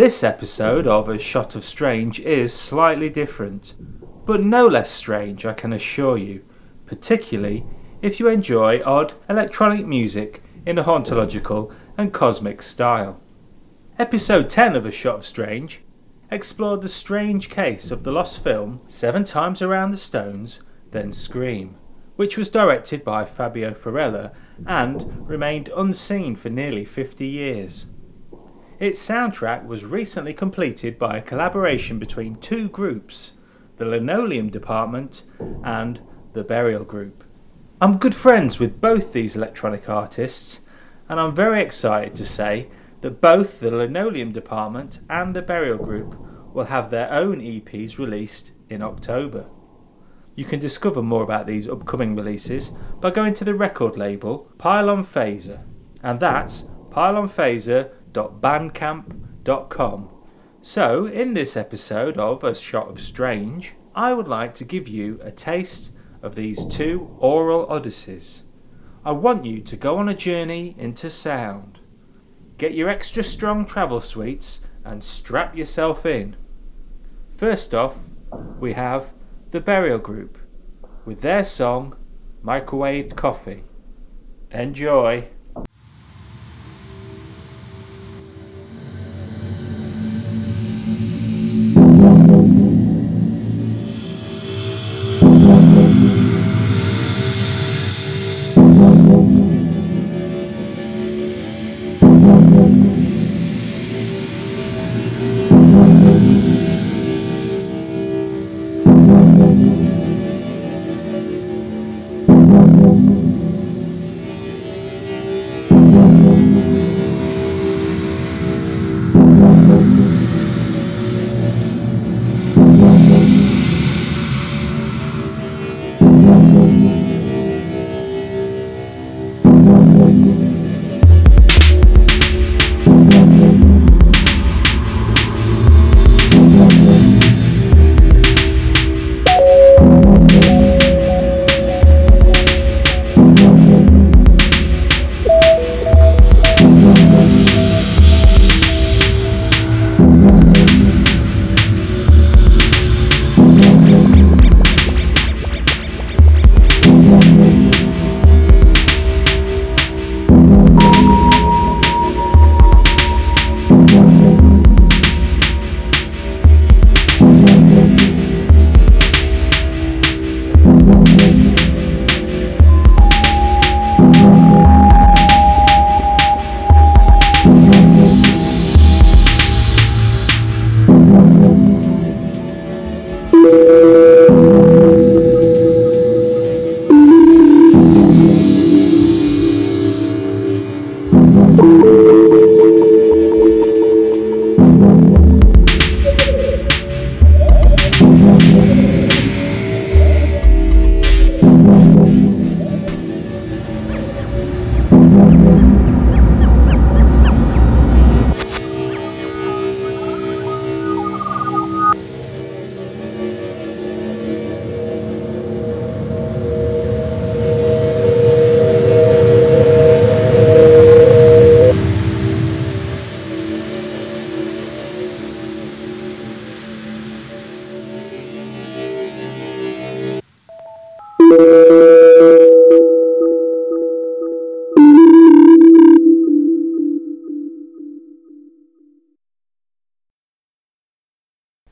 This episode of A Shot of Strange is slightly different, but no less strange, I can assure you, particularly if you enjoy odd electronic music in a hauntological and cosmic style. Episode 10 of A Shot of Strange explored the strange case of the lost film Seven Times Around the Stones, Then Scream, which was directed by Fabio Farella and remained unseen for nearly 50 years. Its soundtrack was recently completed by a collaboration between two groups, the Linoleum Department and the Burial Group. I'm good friends with both these electronic artists, and I'm very excited to say that both the Linoleum Department and the Burial Group will have their own EPs released in October. You can discover more about these upcoming releases by going to the record label Pylon Phaser, and that's pylonphaser.bandcamp.com. So, in this episode of A Shot of Strange, I would like to give you a taste of these two aural odysseys. I want you to go on a journey into sound. Get your extra strong travel sweets and strap yourself in. First off, we have the Burial Group with their song Microwaved Coffee. Enjoy!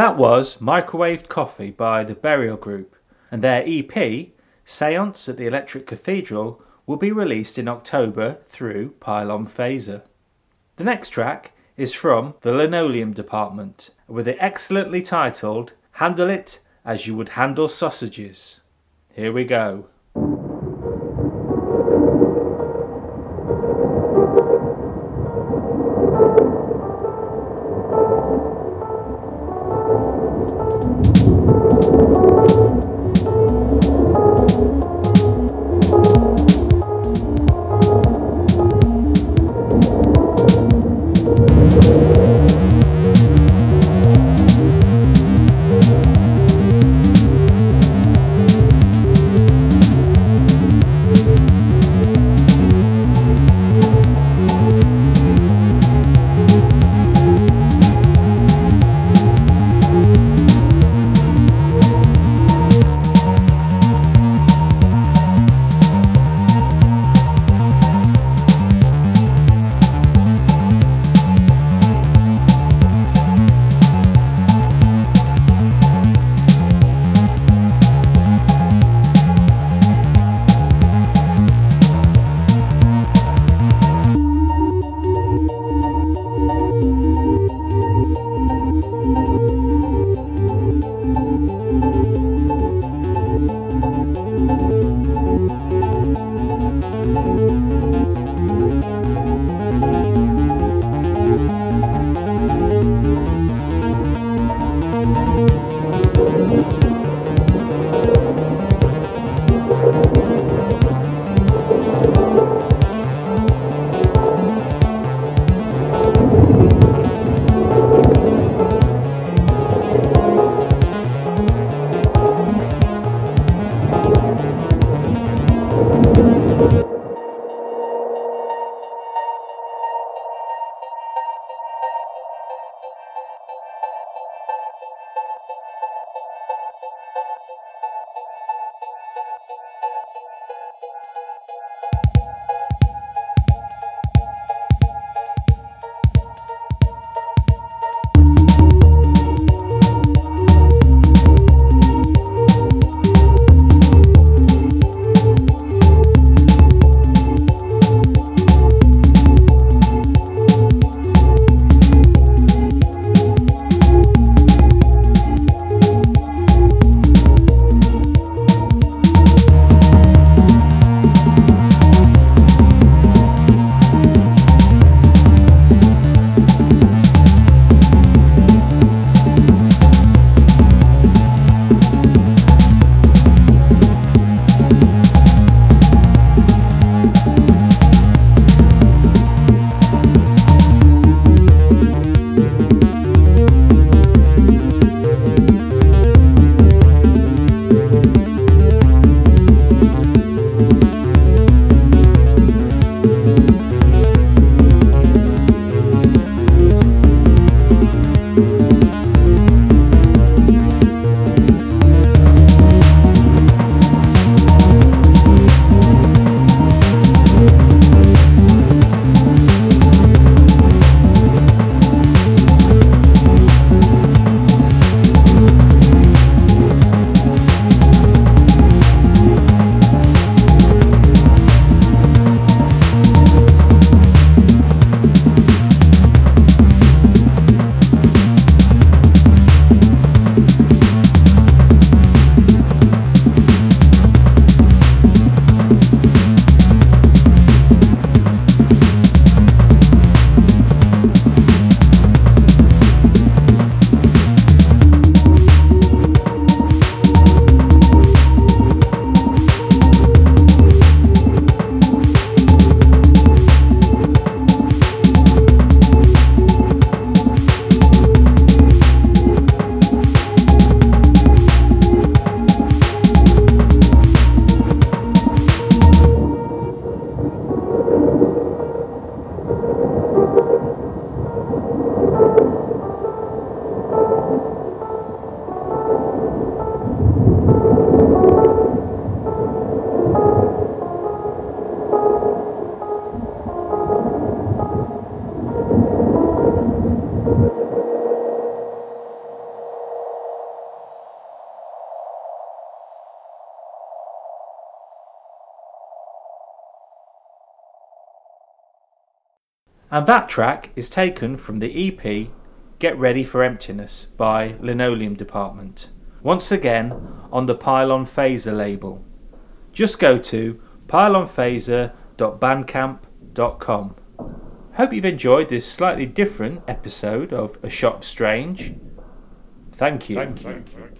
That was Microwaved Coffee by the Burial Group, and their EP, Seance at the Electric Cathedral, will be released in October through Pylon Phaser. The next track is from the Linoleum Department with it excellently titled Handle It As You Would Handle Sausages. Here we go. And that track is taken from the EP Get Ready for Emptiness by Linoleum Department. Once again on the Pylon Phaser label. Just go to pylonphaser.bandcamp.com. Hope you've enjoyed this slightly different episode of A Shot of Strange. Thank you. Thank you. Thank you.